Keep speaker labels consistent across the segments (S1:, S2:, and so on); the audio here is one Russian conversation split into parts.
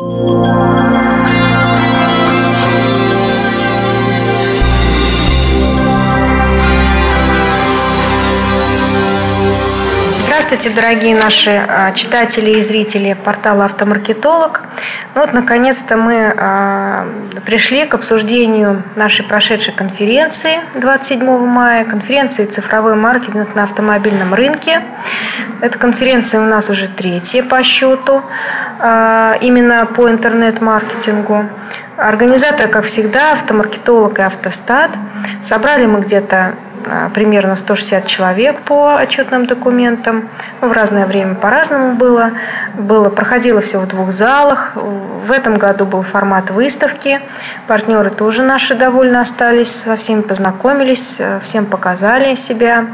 S1: Música Здравствуйте, дорогие наши а, читатели и зрители портала «Автомаркетолог». Ну вот, наконец-то мы а, пришли к обсуждению нашей прошедшей конференции 27 мая, конференции «Цифровой маркетинг на автомобильном рынке». Эта конференция у нас уже третья по счету, а, именно по интернет-маркетингу. Организатор, как всегда, автомаркетолог и автостат. Собрали мы где-то примерно 160 человек по отчетным документам. Ну, в разное время по-разному было. было. Проходило все в двух залах. В этом году был формат выставки. Партнеры тоже наши довольно остались. Со всеми познакомились, э, всем показали себя,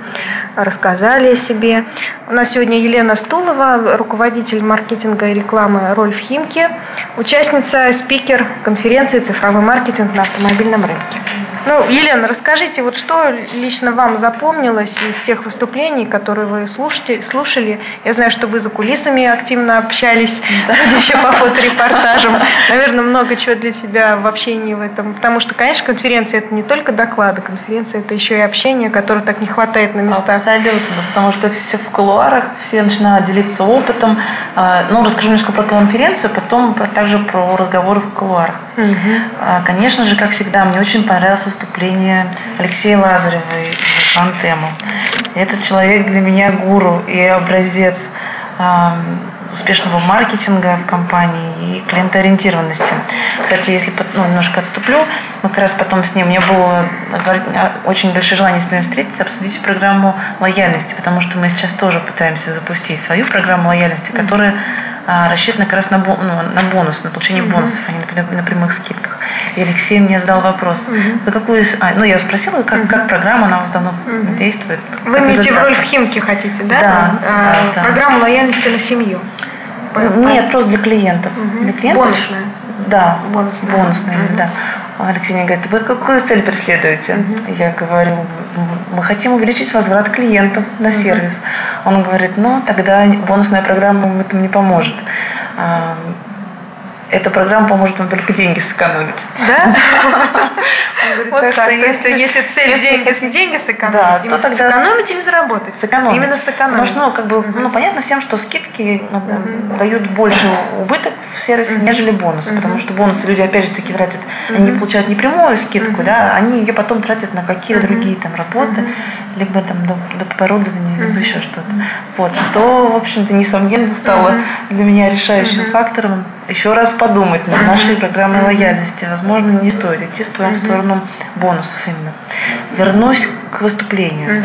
S1: рассказали о себе. У нас сегодня Елена Стулова, руководитель маркетинга и рекламы Рольф Химки, участница, спикер конференции «Цифровой маркетинг на автомобильном рынке». Ну, Елена, расскажите, вот что лично вам запомнилось из тех выступлений, которые вы слушали? слушали? Я знаю, что вы за кулисами активно общались, да. еще по фоторепортажам. Наверное, много чего для себя в общении в этом. Потому что, конечно, конференция – это не только доклады, конференция – это еще и общение, которого так не хватает на местах.
S2: Абсолютно, потому что все в кулуарах, все начинают делиться опытом. А, ну, расскажу немножко про конференцию, потом также про разговоры в кулуарах. Угу. Конечно же, как всегда, мне очень понравилось выступление Алексея Лазарева из Антему. Этот человек для меня гуру и образец успешного маркетинга в компании и клиентоориентированности. Кстати, если ну, немножко отступлю, мы как раз потом с ним, у меня было очень большое желание с ним встретиться, обсудить программу лояльности, потому что мы сейчас тоже пытаемся запустить свою программу лояльности, которая а, рассчитана как раз на, ну, на бонус, на получение mm-hmm. бонусов, а не на, на прямых скидках. И Алексей мне задал вопрос, mm-hmm. вы какую, а, ну я спросила, как, mm-hmm. как программа, она у вас давно mm-hmm. действует.
S1: Вы имеете в роль в Химки хотите, да?
S2: Да. А,
S1: да программу лояльности на семью.
S2: Нет, просто для клиентов.
S1: Угу.
S2: Для клиентов.
S1: Бонусная.
S2: Да, бонусная, бонусная угу. да. Алексей мне говорит, вы какую цель преследуете? Угу. Я говорю, мы хотим увеличить возврат клиентов на сервис. Угу. Он говорит, ну тогда бонусная программа вам этом не поможет эта программа поможет вам только деньги сэкономить.
S1: Да? Вот так. То есть, если цель деньги, деньги сэкономить, именно сэкономить или заработать?
S2: Сэкономить.
S1: Именно сэкономить.
S2: Потому что, ну, как бы, ну, понятно всем, что скидки ну, дают больше убыток в сервисе, нежели бонусы. Потому что бонусы люди, опять же, таки тратят, они получают не прямую скидку, да, они ее потом тратят на какие-то другие там работы, либо там доп. оборудование, либо еще что-то. Вот, что, в общем-то, несомненно стало для меня решающим фактором еще раз подумать над нашей программой лояльности. Возможно, не стоит идти в сторону бонусов именно. Вернусь к выступлению.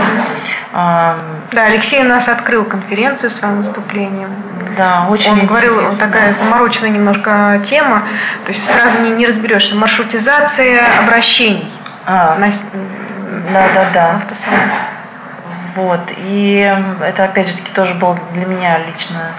S1: А, да, Алексей у нас открыл конференцию своим выступлением.
S2: Да, очень
S1: Он говорил, такая замороченная немножко тема, то есть сразу не, не разберешься. Маршрутизация обращений.
S2: А, на, да, да, да.
S1: Автосалон.
S2: Вот. И это, опять же таки, тоже был для меня лично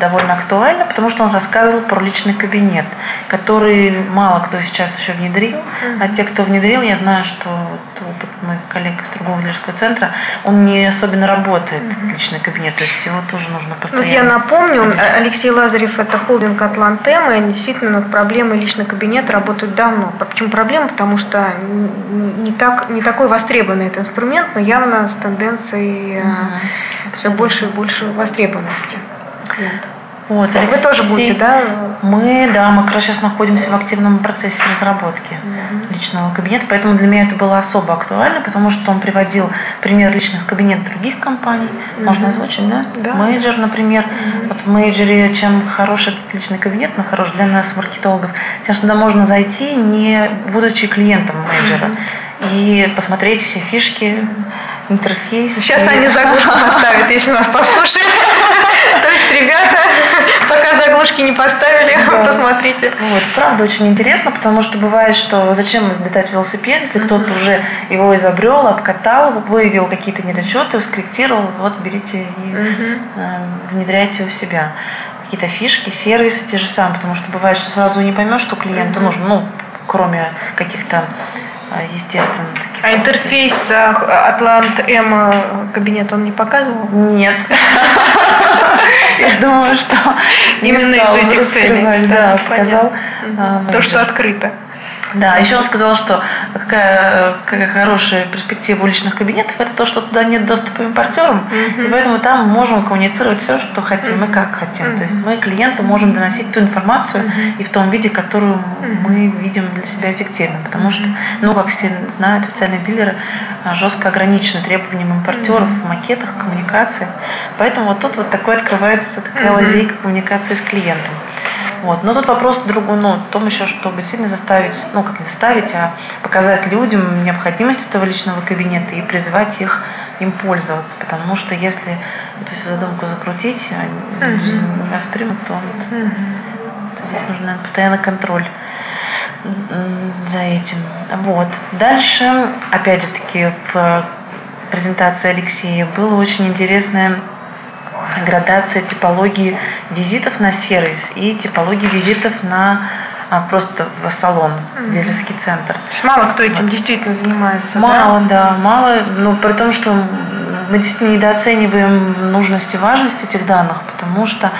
S2: довольно актуально, потому что он рассказывал про личный кабинет, который мало кто сейчас еще внедрил, mm-hmm. а те, кто внедрил, я знаю, что вот опыт моих коллег из другого дилерского центра, он не особенно работает, mm-hmm. личный кабинет, то есть его тоже нужно ну, постоянно.
S1: Ну, я напомню, Алексей Лазарев – это холдинг «Атлантема», и они действительно над проблемой личный кабинет работают давно. Почему проблема? Потому что не, так, не такой востребованный этот инструмент, но явно с тенденцией mm-hmm. все больше и больше востребованности клиентов. Вот, Алексей, Вы тоже будете, да?
S2: Мы, да, мы как раз сейчас находимся в активном процессе разработки угу. личного кабинета, поэтому для меня это было особо актуально, потому что он приводил пример личных кабинетов других компаний, угу. можно озвучить, да?
S1: да?
S2: Мейджор, например. Угу. Вот в мейджоре, чем хороший этот личный кабинет, но хорош для нас, маркетологов, тем, что туда можно зайти, не будучи клиентом мейджора, угу. и посмотреть все фишки, интерфейс.
S1: Сейчас они заглушку поставят, если нас послушают. Ребята, пока заглушки не поставили, да. посмотрите.
S2: Вот, правда, очень интересно, потому что бывает, что зачем изобретать велосипед, если кто-то уже его изобрел, обкатал, выявил какие-то недочеты, скорректировал, вот берите и э, внедряйте у себя какие-то фишки, сервисы те же самые, потому что бывает, что сразу не поймешь, что клиенту нужно, ну, кроме каких-то а, естественно. Таких
S1: а интерфейс Атлант М кабинет он не показывал?
S2: Нет. Я думаю, что
S1: именно из этих целей.
S2: Да, показал.
S1: А, То, что открыто.
S2: Да, еще он сказал, что какая, какая хорошая перспектива уличных кабинетов, это то, что туда нет доступа импортерам, mm-hmm. и поэтому там мы можем коммуницировать все, что хотим mm-hmm. и как хотим. Mm-hmm. То есть мы клиенту можем доносить ту информацию mm-hmm. и в том виде, которую mm-hmm. мы видим для себя эффективным. Потому что, ну, как все знают, официальные дилеры а, жестко ограничены требованиям импортеров mm-hmm. в макетах, коммуникации. Поэтому вот тут вот такой открывается такая mm-hmm. лазейка коммуникации с клиентом. Вот. Но тут вопрос другой, ну, в том еще, чтобы сильно заставить, ну, как не заставить, а показать людям необходимость этого личного кабинета и призывать их им пользоваться. Потому что если эту всю задумку закрутить, они uh-huh. не воспримут, то, uh-huh. то здесь нужен наверное, постоянный контроль за этим. Вот. Дальше, опять же таки, в презентации Алексея было очень интересное градация типологии визитов на сервис и типологии визитов на а, просто в салон, mm-hmm. дилерский центр.
S1: Мало кто этим вот. действительно занимается.
S2: Мало, да? да, мало. Но при том, что мы действительно недооцениваем нужность и важность этих данных, потому что,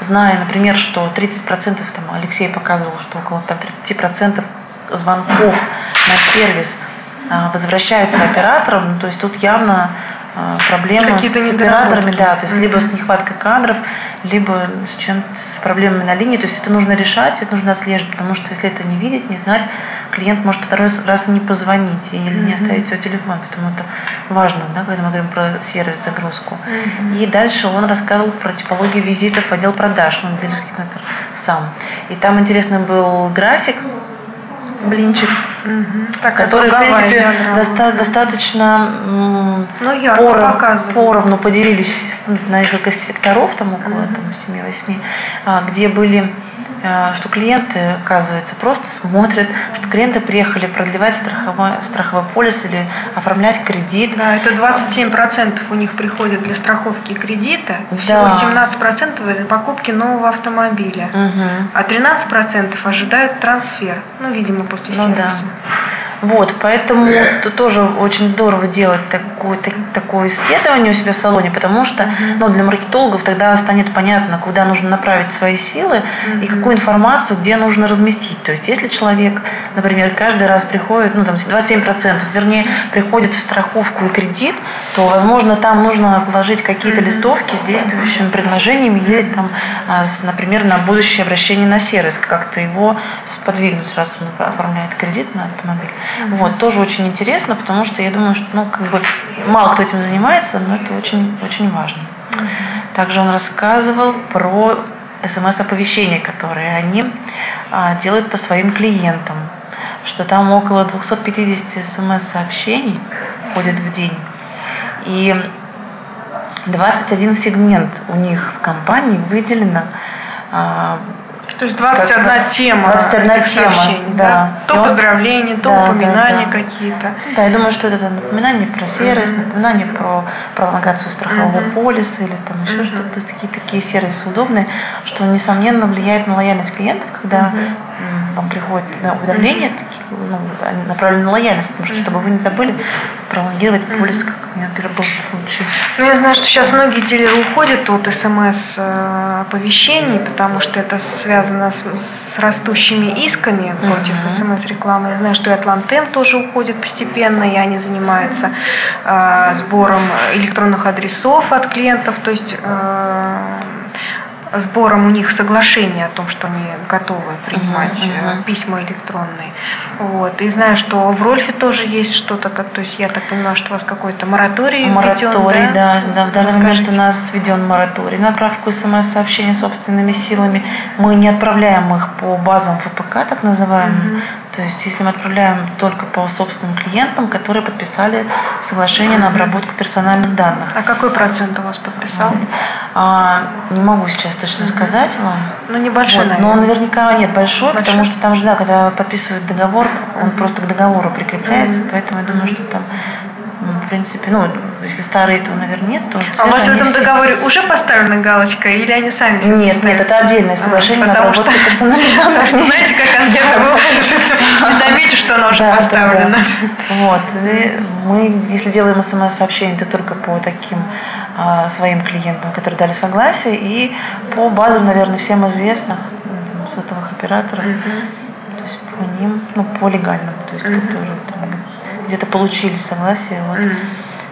S2: зная, например, что 30%, там Алексей показывал, что около там, 30% звонков на сервис а, возвращаются операторам, ну, то есть тут явно а, проблемы с операторами, да, то есть mm-hmm. либо с нехваткой кадров, либо с чем с проблемами на линии. То есть это нужно решать, это нужно отслеживать, потому что если это не видеть, не знать, клиент может второй раз не позвонить или mm-hmm. не оставить свой телефон, поэтому это важно, да, когда мы говорим про сервис загрузку. Mm-hmm. И дальше он рассказывал про типологию визитов в отдел продаж, ну, дилерский центр сам. И там интересный был график, блинчик, угу. так, который, в принципе, доста- достаточно ну, поров, поровну поделились на несколько секторов, там около угу. там, 7-8, а, где были что клиенты, оказывается, просто смотрят, что клиенты приехали продлевать страховой, страховой полис или оформлять кредит.
S1: Да, это 27% у них приходит для страховки кредита, всего да. 17% для покупки нового автомобиля, угу. а 13% ожидают трансфер, ну, видимо, после ну, сервиса. Да.
S2: Вот, поэтому это тоже очень здорово делать такое, так, такое исследование у себя в салоне, потому что ну, для маркетологов тогда станет понятно, куда нужно направить свои силы mm-hmm. и какую информацию где нужно разместить. То есть, если человек, например, каждый раз приходит, ну там 27%, вернее, приходит в страховку и кредит, то, возможно, там нужно положить какие-то mm-hmm. листовки с действующими предложениями или там, а, например, на будущее обращение на сервис, как-то его сподвигнуть, раз он оформляет кредит на автомобиль. Mm-hmm. Вот, тоже очень интересно, потому что я думаю, что ну, как бы мало кто этим занимается, но это очень, очень важно. Mm-hmm. Также он рассказывал про смс-оповещения, которые они а, делают по своим клиентам, что там около 250 смс-сообщений ходят в день. И 21 сегмент у них в компании выделено а,
S1: то есть 21 как, тема
S2: 21 тема, да. да.
S1: То и поздравления, он... то да, упоминания да, да. какие-то.
S2: Да, я думаю, что это напоминание про сервис, mm-hmm. напоминание про пролонгацию страхового mm-hmm. полиса или там еще mm-hmm. что-то. Такие, такие сервисы удобные, что, несомненно, влияет на лояльность клиентов, когда mm-hmm. вам приходит на уведомления, mm-hmm. такие, ну, они направлены на лояльность, потому что, чтобы вы не забыли пролонгировать полис, как у меня был случай.
S1: Ну, я знаю, что сейчас многие дилеры уходят от СМС-оповещений, потому что это связано с, с растущими исками против uh-huh. СМС-рекламы. Я знаю, что и Атлантем тоже уходит постепенно, и они занимаются э, сбором электронных адресов от клиентов, то есть э, сбором у них соглашения о том, что они готовы принимать uh-huh, uh-huh. письма электронные. Вот. И знаю, что в Рольфе тоже есть что-то, то есть я так понимаю, что у вас какой-то мораторий
S2: Мораторий,
S1: введен,
S2: да? да. да в данный момент у нас введен мораторий на отправку смс-сообщений собственными силами. Мы не отправляем их по базам ФПК, так называемым, uh-huh. То есть, если мы отправляем только по собственным клиентам, которые подписали соглашение на обработку персональных данных.
S1: А какой процент у вас подписал?
S2: А, не могу сейчас точно угу. сказать вам.
S1: Ну, небольшой, вот,
S2: Но наверняка нет, большой, большой, потому что там же, да, когда подписывают договор, он угу. просто к договору прикрепляется, угу. поэтому я думаю, что там в принципе, ну, если старые, то, наверное, нет. То
S1: а у вас в этом все... договоре уже поставлена галочка или они сами
S2: Нет, нет, это отдельное соглашение а, на
S1: что... персональных. Знаете, как анкета бывает, не заметишь, что она уже поставлена.
S2: Вот. Мы, если делаем смс-сообщение, то только по таким а, своим клиентам, которые дали согласие, и по базам, наверное, всем известных сотовых операторов, то есть по ним, ну, по легальному, то есть которые где-то получили согласие, вот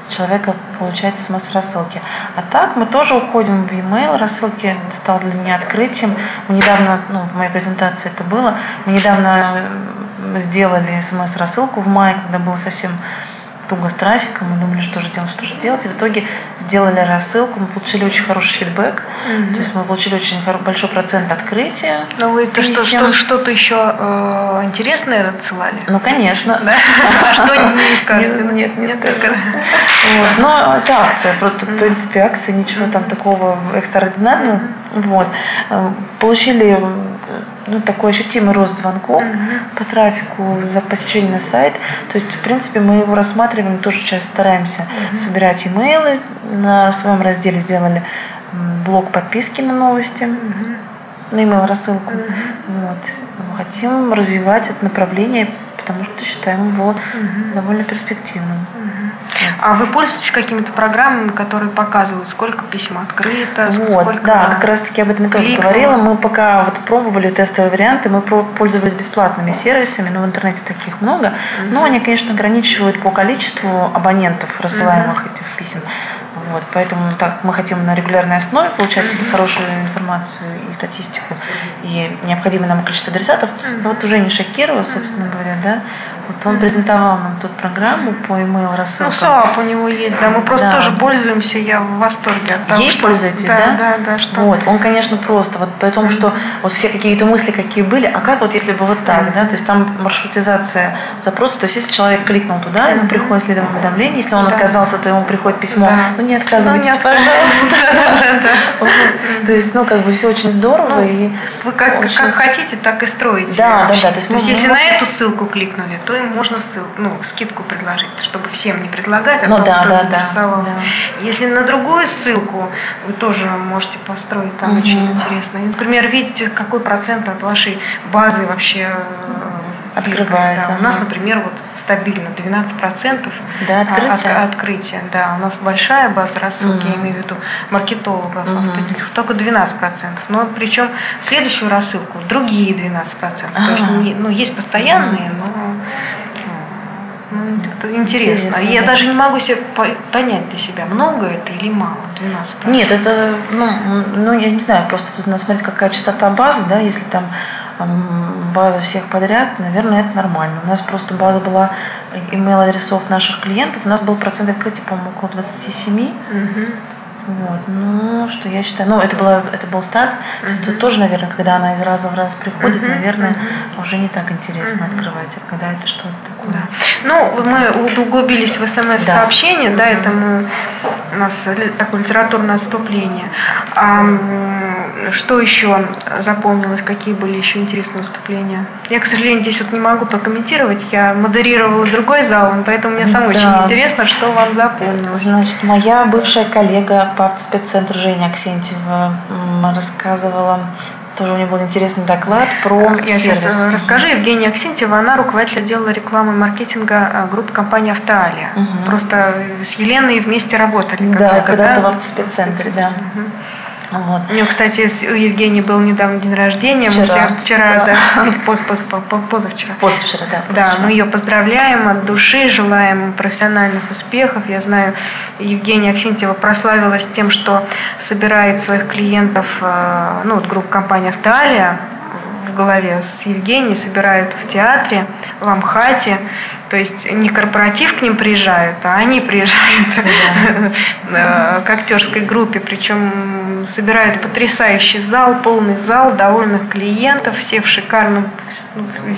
S2: человека получает смс-рассылки. А так мы тоже уходим в e-mail, рассылки стал для меня открытием. Мы недавно, ну, в моей презентации это было, мы недавно сделали смс-рассылку в мае, когда было совсем туго с трафиком, мы думали, что же делать, что же делать. И в итоге сделали рассылку, мы получили очень хороший фидбэк, mm-hmm. то есть мы получили очень большой процент открытия.
S1: Ну это что, что, что-то еще э, интересное отсылали?
S2: Ну, конечно.
S1: Да? А что не скажете?
S2: Нет, не скажу. Но это акция, просто в принципе акция, ничего там такого экстраординарного. Вот. Э, получили ну, такой ощутимый рост звонков mm-hmm. по трафику за посещение на сайт. То есть, в принципе, мы его рассматриваем, тоже сейчас стараемся mm-hmm. собирать имейлы. На своем разделе сделали блок подписки на новости, mm-hmm. на имейл рассылку. Mm-hmm. Вот. Хотим развивать это направление, потому что считаем его mm-hmm. довольно перспективным. Mm-hmm.
S1: А вы пользуетесь какими-то программами, которые показывают, сколько писем открыто,
S2: вот,
S1: сколько
S2: Да, как раз таки об этом я тоже говорила. Мы пока вот пробовали тестовые варианты, мы пользовались бесплатными сервисами, но в интернете таких много. Угу. Но они, конечно, ограничивают по количеству абонентов, рассылаемых угу. этих писем. Вот, поэтому так мы хотим на регулярной основе получать mm хорошую информацию и статистику, и необходимое нам количество адресатов. mm Вот у Жени Шакирова, собственно говоря, да, вот он презентовал нам тут программу по email рассылкам.
S1: Ну, САП у него есть, да. Мы просто да. тоже пользуемся, я в восторге от
S2: того, Ей что... пользуетесь, да?
S1: Да, да, да.
S2: Что... Вот, он, конечно, просто, вот при том, что вот все какие-то мысли, какие были, а как вот если бы вот так, да, то есть там маршрутизация запроса, то есть если человек кликнул туда, ему приходит следом уведомление, если он да. отказался, то ему приходит письмо, да. ну не отказывайтесь, ну, не пожалуйста. То есть, ну, как бы все очень здорово. Ну,
S1: вы как хотите, так и строите.
S2: Да, да, да.
S1: То есть если на эту ссылку кликнули, то им можно ссылку, ну, скидку предложить, чтобы всем не предлагать, а ну, кто, да, кто да, заинтересовался. Да, да. Если на другую ссылку, вы тоже можете построить, там угу. очень интересно. Например, видите, какой процент от вашей базы вообще э,
S2: открывается.
S1: Да, у нас, например, вот стабильно 12%
S2: да, открытия.
S1: От, открытия. Да, у нас большая база рассылки, угу. я имею в виду маркетологов, угу. только 12%. Но причем в следующую рассылку другие 12%. Ага. То есть ну, есть постоянные, угу. но ну, это интересно. интересно я да. даже не могу себе понять для себя, много это или мало, 12%.
S2: Нет, это, ну, ну, я не знаю, просто тут надо смотреть, какая частота базы, да, если там база всех подряд, наверное, это нормально. У нас просто база была email адресов наших клиентов, у нас был процент открытия, по-моему, около 27. Угу. Вот, ну, что я считаю, ну, это, была, это был старт, uh-huh. то есть это тоже, наверное, когда она из раза в раз приходит, uh-huh. наверное, uh-huh. уже не так интересно uh-huh. открывать, а когда это что-то такое.
S1: Да. Ну, мы углубились в смс-сообщение, да, да это мы, у нас такое литературное отступление. А, что еще запомнилось, какие были еще интересные выступления? Я, к сожалению, здесь вот не могу прокомментировать, я модерировала другой зал, поэтому мне самое да. очень интересно, что вам запомнилось.
S2: Значит, моя бывшая коллега по спеццентру Женя Аксентьева рассказывала тоже у нее был интересный доклад про
S1: Я сервис. сейчас э, расскажу. Евгения Аксентьева, она руководитель отдела рекламы и маркетинга э, группы компании «Автоалия». Угу. Просто с Еленой вместе работали.
S2: Да, когда-то да? в автоспеццентре, да. Угу.
S1: Вот. У нее, кстати, у Евгении был недавно день рождения. Вчера, мы все вчера, да, да поз, поз, поз, позавчера.
S2: Позавчера, да.
S1: Позавчера. Да, мы ее поздравляем от души, желаем профессиональных успехов. Я знаю, Евгения Аксентьева прославилась тем, что собирает своих клиентов, э, ну, вот группа компании «Автоалия», в голове с Евгенией собирают в театре, в Амхате. То есть не корпоратив к ним приезжают, а они приезжают да. к актерской группе. Причем собирают потрясающий зал, полный зал, довольных клиентов, все в шикарном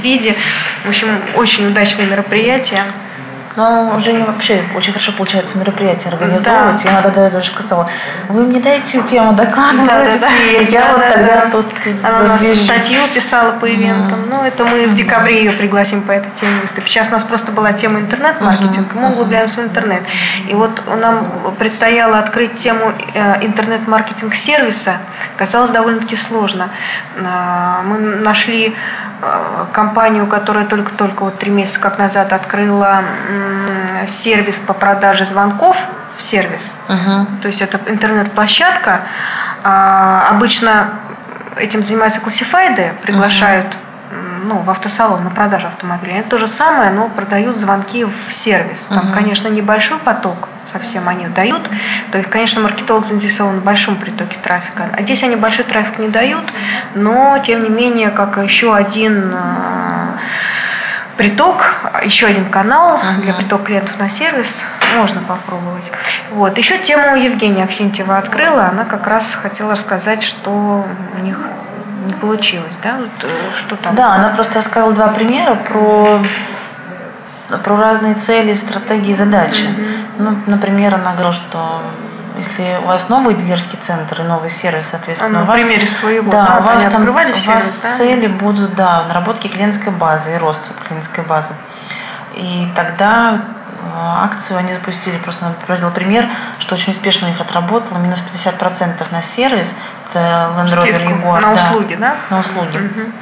S1: виде. В общем, очень удачное мероприятие.
S2: Но уже не вообще очень хорошо получается мероприятие организовывать. Да. Я иногда даже сказала, вы мне дайте тему доклада, да, да, да. я да, вот да, тогда да. тут
S1: Она у нас статью писала по ивентам. Mm. Ну, это мы в декабре ее пригласим по этой теме выступить. Сейчас у нас просто была тема интернет-маркетинг, mm-hmm. мы углубляемся в интернет. И вот нам предстояло открыть тему э, интернет-маркетинг сервиса. Казалось довольно-таки сложно. А, мы нашли компанию, которая только-только вот три месяца как назад открыла сервис по продаже звонков в сервис. Uh-huh. То есть это интернет-площадка. А, обычно этим занимаются классифайды, приглашают ну, в автосалон на продажу автомобилей. Это то же самое, но продают звонки в сервис. Там, uh-huh. конечно, небольшой поток совсем они дают. То есть, конечно, маркетолог заинтересован в большом притоке трафика. А здесь они большой трафик не дают, но, тем не менее, как еще один а, приток, еще один канал uh-huh. для притока клиентов на сервис можно попробовать. Вот. Еще тему Евгения Аксентьева открыла. Она как раз хотела рассказать, что у них не получилось, да? Вот, э, что там?
S2: Да, она просто рассказала два примера про про разные цели, стратегии, задачи. Mm-hmm. Ну, например, она говорила, что если у вас новый дилерский центр и новый сервис, соответственно,
S1: а,
S2: у вас,
S1: примере своего,
S2: да,
S1: да,
S2: у вас, там, у
S1: сервис,
S2: вас
S1: да?
S2: цели будут, да, наработки клиентской базы и рост клиентской базы. И тогда э, акцию они запустили, просто приводил пример, что очень успешно у них отработало, минус 50% на сервис, это Land Rover Jaguar.
S1: На услуги, да?
S2: На услуги.
S1: Угу.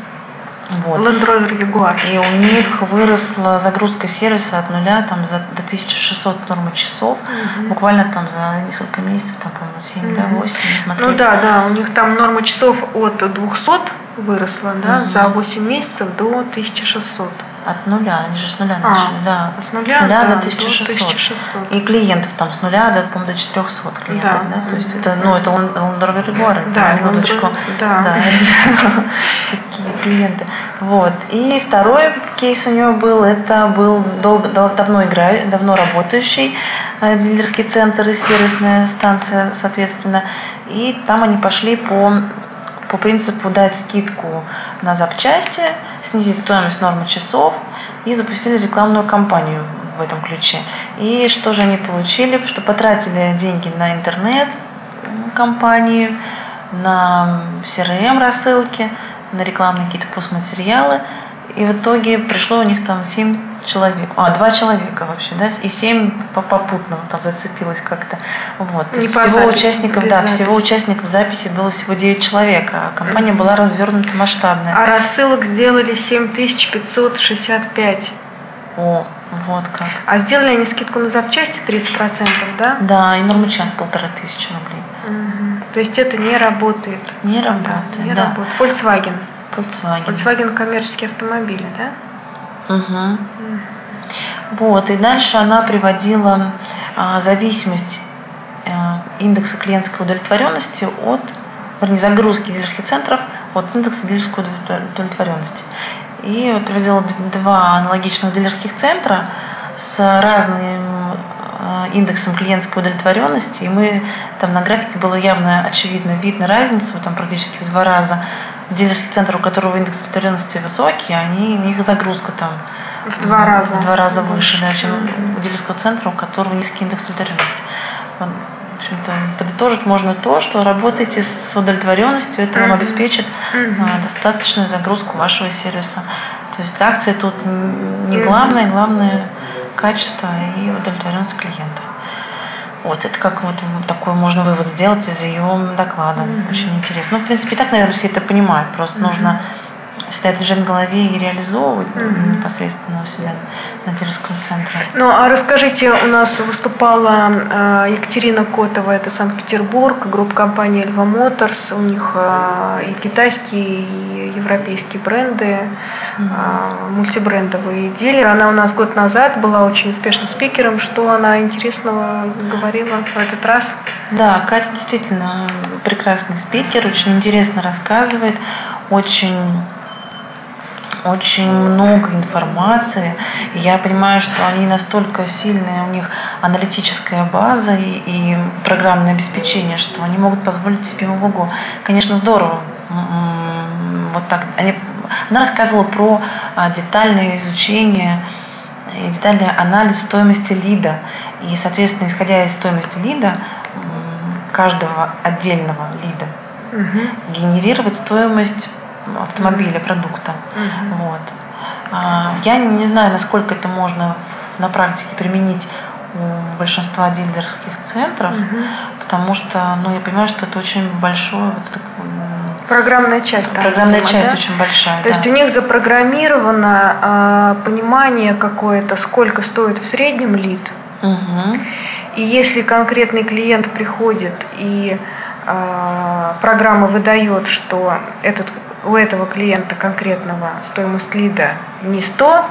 S1: Вот. Land Rover Jaguar.
S2: И у них выросла загрузка сервиса от нуля там, за, до 1600 нормы часов. Угу. Буквально там за несколько месяцев, там, по-моему, 7, угу. да, 8, не смотрели.
S1: Ну да, да, у них там норма часов от 200 выросла, да, угу. за 8 месяцев до 1600.
S2: От нуля, они же с нуля а, начали, да.
S1: С нуля,
S2: с нуля
S1: да,
S2: до 1600.
S1: До 1600.
S2: И клиентов там с нуля до, по до 400 клиентов, да. да? То есть это, ну, это Регуар,
S1: да,
S2: минуточку.
S1: Да. да.
S2: Такие клиенты. Вот. И второй кейс у него был, это был долго, давно играющий, давно работающий э, дилерский центр и сервисная станция, соответственно. И там они пошли по по принципу дать скидку на запчасти, снизить стоимость нормы часов и запустили рекламную кампанию в этом ключе. И что же они получили? Что потратили деньги на интернет компании, на CRM рассылки, на рекламные какие-то постматериалы. И в итоге пришло у них там 7 человек, а, два человека вообще, да, и семь попутно там зацепилось как-то. Вот.
S1: Не
S2: всего записи, участников, да, записи. всего участников записи было всего 9 человек, а компания mm-hmm. была развернута масштабная.
S1: А рассылок сделали 7565.
S2: О, вот как.
S1: А сделали они скидку на запчасти 30%, да?
S2: Да, и норму час полторы тысячи рублей.
S1: Угу. То есть это не работает?
S2: Не работает,
S1: Не
S2: да.
S1: работает. Volkswagen.
S2: Volkswagen.
S1: Volkswagen коммерческие автомобили, да?
S2: Угу. Вот, и дальше она приводила а, зависимость а, индекса клиентской удовлетворенности от, вернее, загрузки дилерских центров от индекса дилерской удовлетворенности. И приводила два аналогичных дилерских центра с разным а, индексом клиентской удовлетворенности, и мы там на графике было явно очевидно видно разницу, там практически в два раза дилерских центров, у которого индекс удовлетворенности высокий, они, у них загрузка там
S1: в два раза,
S2: в два раза выше, да, чем у дилерского центра, у которого низкий индекс удовлетворенности. В общем-то, подытожить можно то, что работаете с удовлетворенностью, это вам обеспечит а, достаточную загрузку вашего сервиса. То есть акция тут не главное, главное качество и удовлетворенность клиента. Вот, это как вот такой можно вывод сделать из ее доклада. Mm-hmm. Очень интересно. Ну, в принципе, и так, наверное, все это понимают. Просто mm-hmm. нужно всегда держать в голове и реализовывать mm-hmm. непосредственно у себя на дилерском центре.
S1: Ну, а расскажите, у нас выступала э, Екатерина Котова, это Санкт-Петербург, группа компании Эльва Моторс, у них э, и китайские, и европейские бренды, э, мультибрендовые дилеры. Она у нас год назад была очень успешным спикером. Что она интересного говорила в этот раз?
S2: Да, Катя действительно прекрасный спикер, очень интересно рассказывает, очень очень много информации. И я понимаю, что они настолько сильные, у них аналитическая база и, и программное обеспечение, что они могут позволить себе ого Конечно, здорово. Вот так. Они, она рассказывала про а, детальное изучение и детальный анализ стоимости лида. И, соответственно, исходя из стоимости лида, каждого отдельного лида, угу. генерировать стоимость автомобиля, продукта. Угу. Вот. А, я не знаю, насколько это можно на практике применить у большинства дилерских центров, угу. потому что, ну, я понимаю, что это очень большое вот,
S1: Программная часть.
S2: Там, Программная видимо, часть да? очень большая.
S1: То да. есть у них запрограммировано э, понимание какое-то, сколько стоит в среднем лид. Угу. И если конкретный клиент приходит и э, программа выдает, что этот, у этого клиента конкретного стоимость лида не 100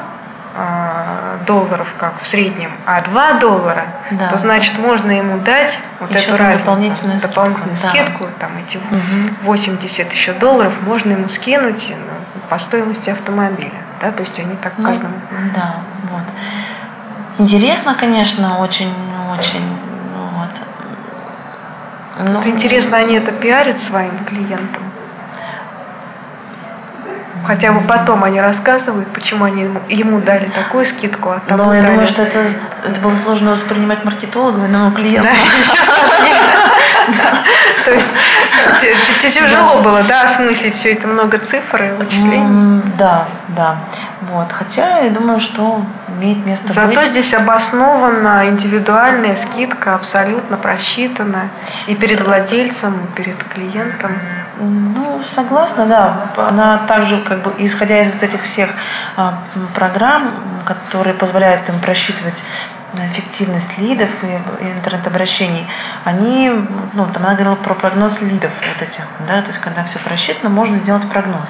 S1: а, долларов, как в среднем, а 2 доллара, да. то значит можно ему дать вот еще эту разницу, дополнительную, дополнительную скидку, скидку да. там эти угу. 80 еще долларов можно ему скинуть ну, по стоимости автомобиля. Да? То есть они так
S2: ну, каждому. Да, вот. Интересно, конечно, очень-очень.
S1: Вот. Ну, вот интересно, они это пиарят своим клиентам? Хотя бы потом они рассказывают, почему они ему, ему дали такую скидку, а
S2: тому Но я думаю, что это, это было сложно воспринимать маркетологу, но клиенту. Да, еще
S1: сложнее. То есть тяжело было, да, осмыслить все это много цифр и вычислений.
S2: Да, да. Вот. Хотя я думаю, что имеет место
S1: Зато быть. здесь обоснована индивидуальная скидка, абсолютно просчитана и перед владельцем, и перед клиентом.
S2: Ну, согласна, да. Она также, как бы, исходя из вот этих всех а, программ, которые позволяют им просчитывать эффективность лидов и интернет-обращений, они, ну, там она говорила про прогноз лидов вот этих, да, то есть когда все просчитано, можно сделать прогноз.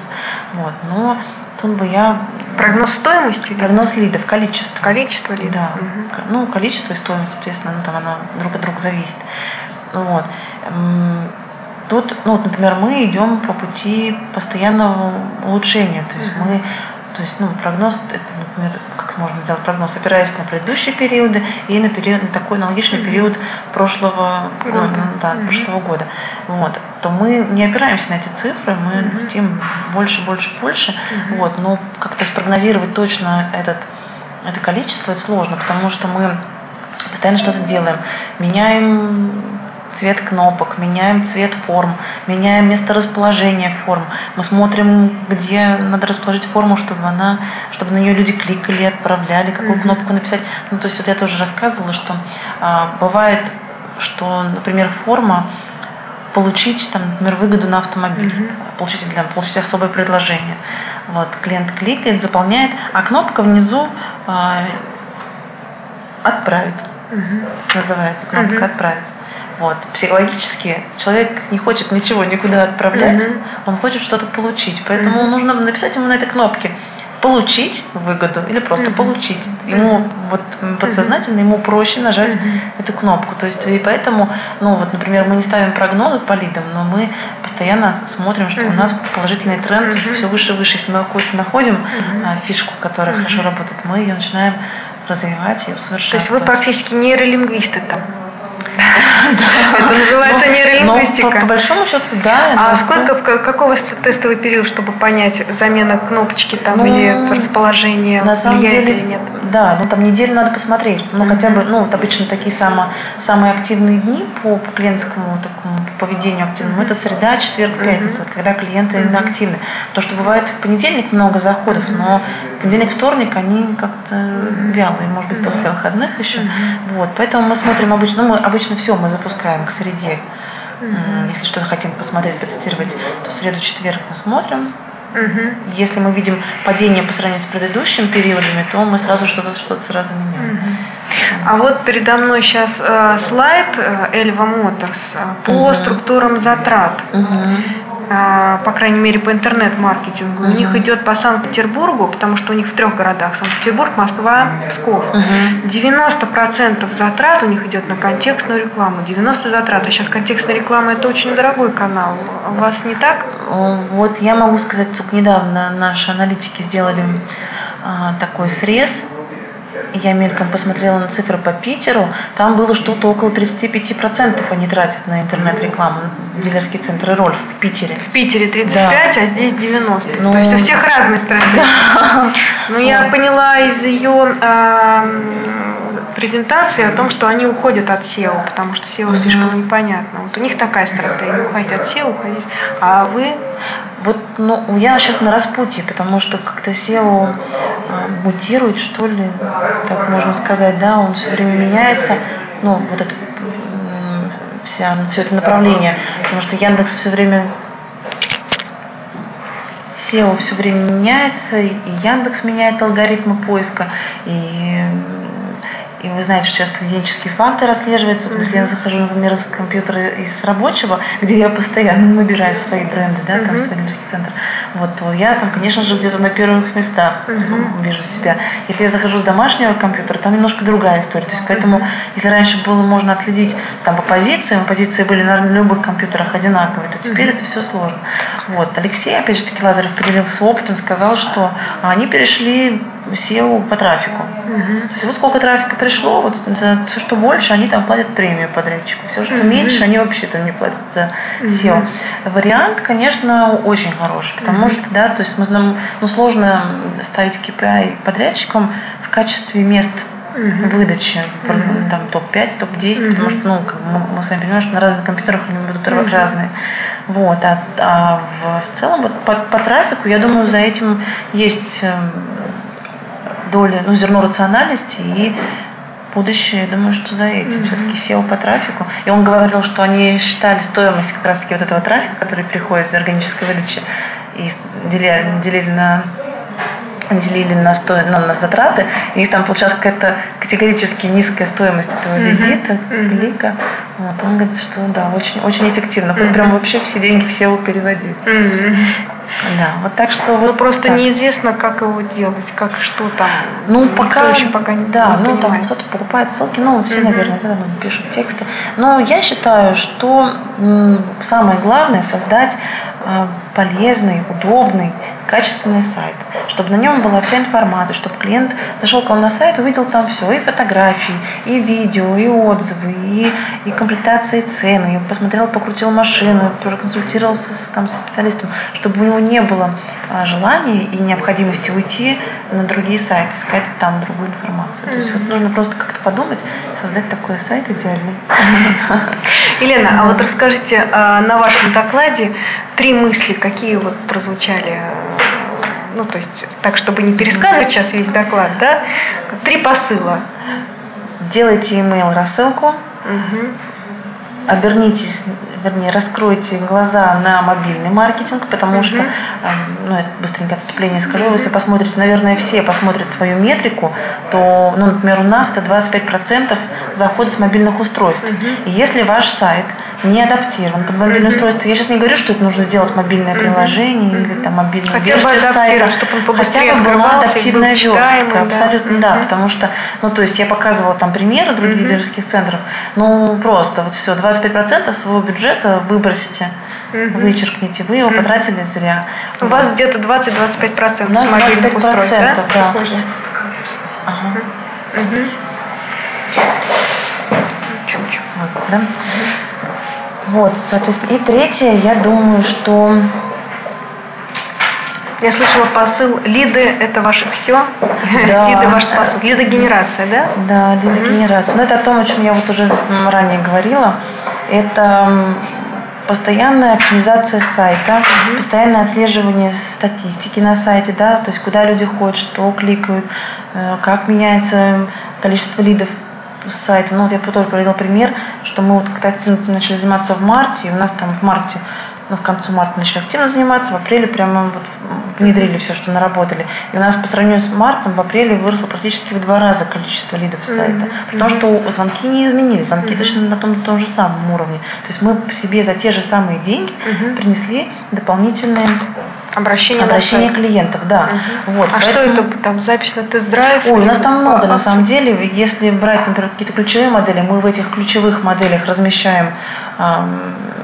S2: Вот, но тут бы я...
S1: Прогноз стоимости?
S2: Прогноз лидов, количество.
S1: Количество лидов?
S2: Да. Угу. Ну, количество и стоимость, соответственно, ну, там оно друг от друга зависит. Вот. Тут, ну, вот, например, мы идем по пути постоянного улучшения. То есть мы, то есть, ну, прогноз, например, как можно сделать прогноз, опираясь на предыдущие периоды и на период, на такой аналогичный период прошлого года, ну, да, прошлого года. Вот, то мы не опираемся на эти цифры, мы хотим больше, больше, больше. Вот, но как-то спрогнозировать точно этот, это количество это сложно, потому что мы постоянно что-то делаем, меняем цвет кнопок, меняем цвет форм, меняем место расположения форм. Мы смотрим, где надо расположить форму, чтобы она, чтобы на нее люди кликали, отправляли, какую mm-hmm. кнопку написать. Ну, то есть вот я тоже рассказывала, что а, бывает, что, например, форма получить, там, например, выгоду на автомобиль, mm-hmm. получить, для, получить особое предложение. Вот, клиент кликает, заполняет, а кнопка внизу а, отправить. Mm-hmm. Называется кнопка mm-hmm. отправить. Вот. Психологически человек не хочет ничего никуда отправлять, mm-hmm. он хочет что-то получить. Поэтому mm-hmm. нужно написать ему на этой кнопке получить выгоду или просто mm-hmm. получить. Ему вот подсознательно ему проще нажать mm-hmm. эту кнопку. То есть и поэтому, ну вот, например, мы не ставим прогнозы по лидам, но мы постоянно смотрим, что mm-hmm. у нас положительный тренд mm-hmm. все выше и выше. Если мы какую-то находим mm-hmm. фишку, которая mm-hmm. хорошо работает, мы ее начинаем развивать и усовершенствовать. То
S1: есть вы практически нейролингвисты там? Это называется нейролингвистика.
S2: По большому счету, да.
S1: А сколько, какого тестовый период, чтобы понять, замена кнопочки там ну, или расположение влияет или нет?
S2: Да, ну там неделю надо посмотреть. Ну хотя бы, ну вот обычно такие самые, самые активные дни по клиентскому такому поведению активному, это среда, четверг, пятница, когда клиенты именно активны. То, что бывает в понедельник много заходов, но понедельник, вторник они как-то вялые, может быть, после выходных еще. Вот, поэтому мы смотрим обычно, ну, мы обычно все мы запускаем к среде. Если что-то хотим посмотреть, потестировать, то в среду, четверг мы смотрим, Угу. Если мы видим падение по сравнению с предыдущими периодами, то мы сразу что-то что сразу меняем. Угу.
S1: А вот передо мной сейчас э, слайд э, Эльва Моторс э, по угу. структурам затрат. Угу. А, по крайней мере, по интернет-маркетингу. Uh-huh. У них идет по Санкт-Петербургу, потому что у них в трех городах Санкт-Петербург, Москва, Псков. Uh-huh. 90% затрат у них идет на контекстную рекламу. 90 затрат. А сейчас контекстная реклама это очень дорогой канал. У вас не так?
S2: Вот я могу сказать, только недавно наши аналитики сделали а, такой срез я мельком посмотрела на цифры по Питеру, там было что-то около 35% они тратят на интернет-рекламу, дилерские центры Рольф в Питере.
S1: В Питере 35, да. а здесь 90. Ну, То есть у всех разные стратегии. Да. Ну, я поняла из ее презентации о том, что они уходят от SEO, потому что SEO слишком непонятно. Вот у них такая стратегия, уходить от SEO, уходить. А вы?
S2: Вот, ну, я сейчас на распутье, потому что как-то SEO э, мутирует, что ли, так можно сказать, да, он все время меняется. Ну, вот это вся, все это направление, потому что Яндекс все время SEO все время меняется, и Яндекс меняет алгоритмы поиска, и и вы знаете, что сейчас поведенческие факторы отслеживаются. Mm-hmm. Если я захожу, например, с компьютера из рабочего, где я постоянно набираю свои бренды, да, там mm-hmm. свой дилерский центр, вот, то я там, конечно же, где-то на первых местах mm-hmm. вижу себя. Если я захожу с домашнего компьютера, там немножко другая история. То есть поэтому, если раньше было можно отследить там по позициям, позиции были на любых компьютерах одинаковые, то теперь mm-hmm. это все сложно. Вот. Алексей, опять же таки, Лазарев поделился опытом, сказал, что они перешли SEO по трафику. Угу. То есть вот сколько трафика пришло, вот за все, что больше, они там платят премию подрядчику. Все, что угу. меньше, они вообще там не платят за SEO. Угу. Вариант, конечно, очень хороший, потому угу. что, да, то есть мы знаем, ну, сложно ставить KPI подрядчикам в качестве мест угу. выдачи, угу. там топ-5, топ-10, угу. потому что, ну, мы, мы сами понимаем, что на разных компьютерах они будут угу. разные. Вот, а, а в, в целом вот по, по трафику, я думаю, за этим есть эм, доля, ну, зерно рациональности и будущее, я думаю, что за этим mm-hmm. все-таки SEO по трафику. И он говорил, что они считали стоимость как раз-таки вот этого трафика, который приходит из органической выдачи, и делили, делили на делили на, сто, на, на затраты, и там получалась какая-то категорически низкая стоимость этого mm-hmm. визита, mm-hmm. клика. Вот, он говорит, что да, очень, очень эффективно. Mm-hmm. Прям вообще все деньги в SEO переводить. Mm-hmm. Да, вот так что вот.
S1: Ну просто так. неизвестно, как его делать, как что там.
S2: Ну пока еще пока не Да, не ну понимает. там кто-то покупает ссылки, ну все, угу. наверное, да, ну, пишут тексты. Но я считаю, что самое главное создать а, полезный, удобный, качественный сайт, чтобы на нем была вся информация, чтобы клиент зашел к вам на сайт, увидел там все, и фотографии, и видео, и отзывы, и, и комплектации цены, и посмотрел, покрутил машину, проконсультировался с, там, с специалистом, чтобы у него не было а, желания и необходимости уйти на другие сайты, искать там другую информацию. То есть вот нужно просто как-то подумать, создать такой сайт идеальный.
S1: Елена, а вот расскажите, а, на вашем докладе три мысли, какие вот прозвучали ну, то есть так, чтобы не пересказывать сейчас весь доклад, да, три посыла.
S2: Делайте email рассылку, угу. обернитесь, вернее, раскройте глаза на мобильный маркетинг, потому угу. что, эм, ну, это быстренько отступление скажу, угу. если посмотрите, наверное, все посмотрят свою метрику, то, ну, например, у нас это 25% захода с мобильных устройств. Угу. И если ваш сайт – не адаптирован под мобильное mm-hmm. устройство. Я сейчас не говорю, что это нужно сделать мобильное приложение mm-hmm. или там мобильную
S1: Хотя бы сайта. Чтобы он
S2: Хотя бы была адаптивная верстка. Абсолютно да. Mm-hmm. Потому что, ну то есть я показывала там примеры других mm-hmm. дилерских центров. Ну просто вот все, 25% своего бюджета выбросите. Угу. Вычеркните, вы его потратили зря.
S1: У вот. вас где-то 20-25% с мобильных устройств, да?
S2: да. Ага. Угу. Чуть-чуть. Вот, да? Угу. Вот, соответственно. И третье, я думаю, что...
S1: Я слышала посыл лиды – это ваше все? Да. лиды – ваш способ. Лидогенерация, да?
S2: Да, лидогенерация. Ну, это о том, о чем я вот уже ранее говорила. Это постоянная оптимизация сайта, mm-hmm. постоянное отслеживание статистики на сайте, да, то есть куда люди ходят, что кликают, э, как меняется количество лидов сайта. Ну, вот я тоже приводила пример, что мы вот как-то активно начали заниматься в марте, и у нас там в марте, ну, в концу марта начали активно заниматься, в апреле прямо вот внедрили все, что наработали. И у нас по сравнению с мартом в апреле выросло практически в два раза количество лидов сайта. Mm-hmm. Потому что звонки не изменились, звонки mm-hmm. точно на том, том же самом уровне. То есть мы себе за те же самые деньги mm-hmm. принесли дополнительные
S1: Обращение,
S2: Обращение клиентов, да.
S1: Угу. Вот, а поэтому... что это там запись на тест-драйв?
S2: Ой, у нас там много на самом деле. Если брать, например, какие-то ключевые модели, мы в этих ключевых моделях размещаем